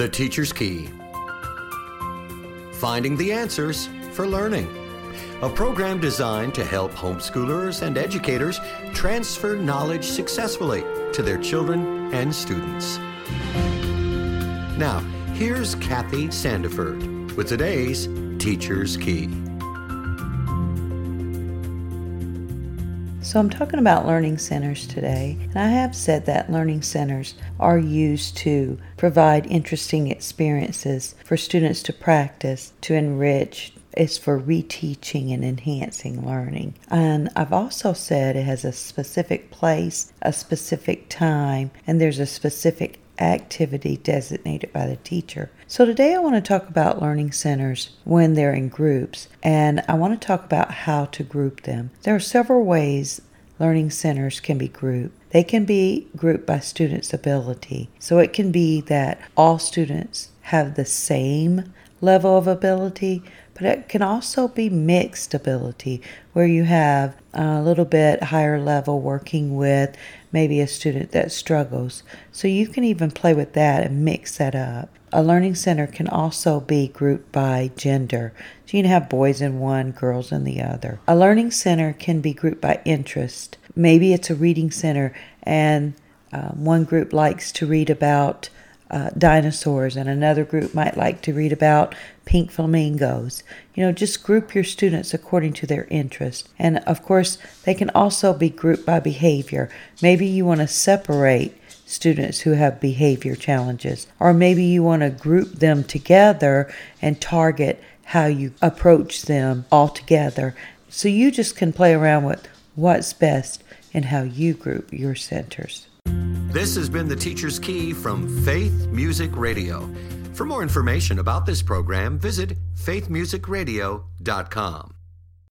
The Teacher's Key Finding the Answers for Learning. A program designed to help homeschoolers and educators transfer knowledge successfully to their children and students. Now, here's Kathy Sandiford with today's Teacher's Key. So, I'm talking about learning centers today, and I have said that learning centers are used to provide interesting experiences for students to practice, to enrich, it's for reteaching and enhancing learning. And I've also said it has a specific place, a specific time, and there's a specific activity designated by the teacher. So today I want to talk about learning centers when they're in groups, and I want to talk about how to group them. There are several ways learning centers can be grouped. They can be grouped by students' ability. So it can be that all students have the same level of ability, but it can also be mixed ability where you have a little bit higher level working with maybe a student that struggles. So you can even play with that and mix that up. A learning center can also be grouped by gender. So you can have boys in one, girls in the other. A learning center can be grouped by interest. Maybe it's a reading center and um, one group likes to read about uh, dinosaurs, and another group might like to read about pink flamingos. You know, just group your students according to their interest. And of course, they can also be grouped by behavior. Maybe you want to separate students who have behavior challenges, or maybe you want to group them together and target how you approach them all together. So you just can play around with what's best and how you group your centers. This has been the Teacher's Key from Faith Music Radio. For more information about this program, visit faithmusicradio.com.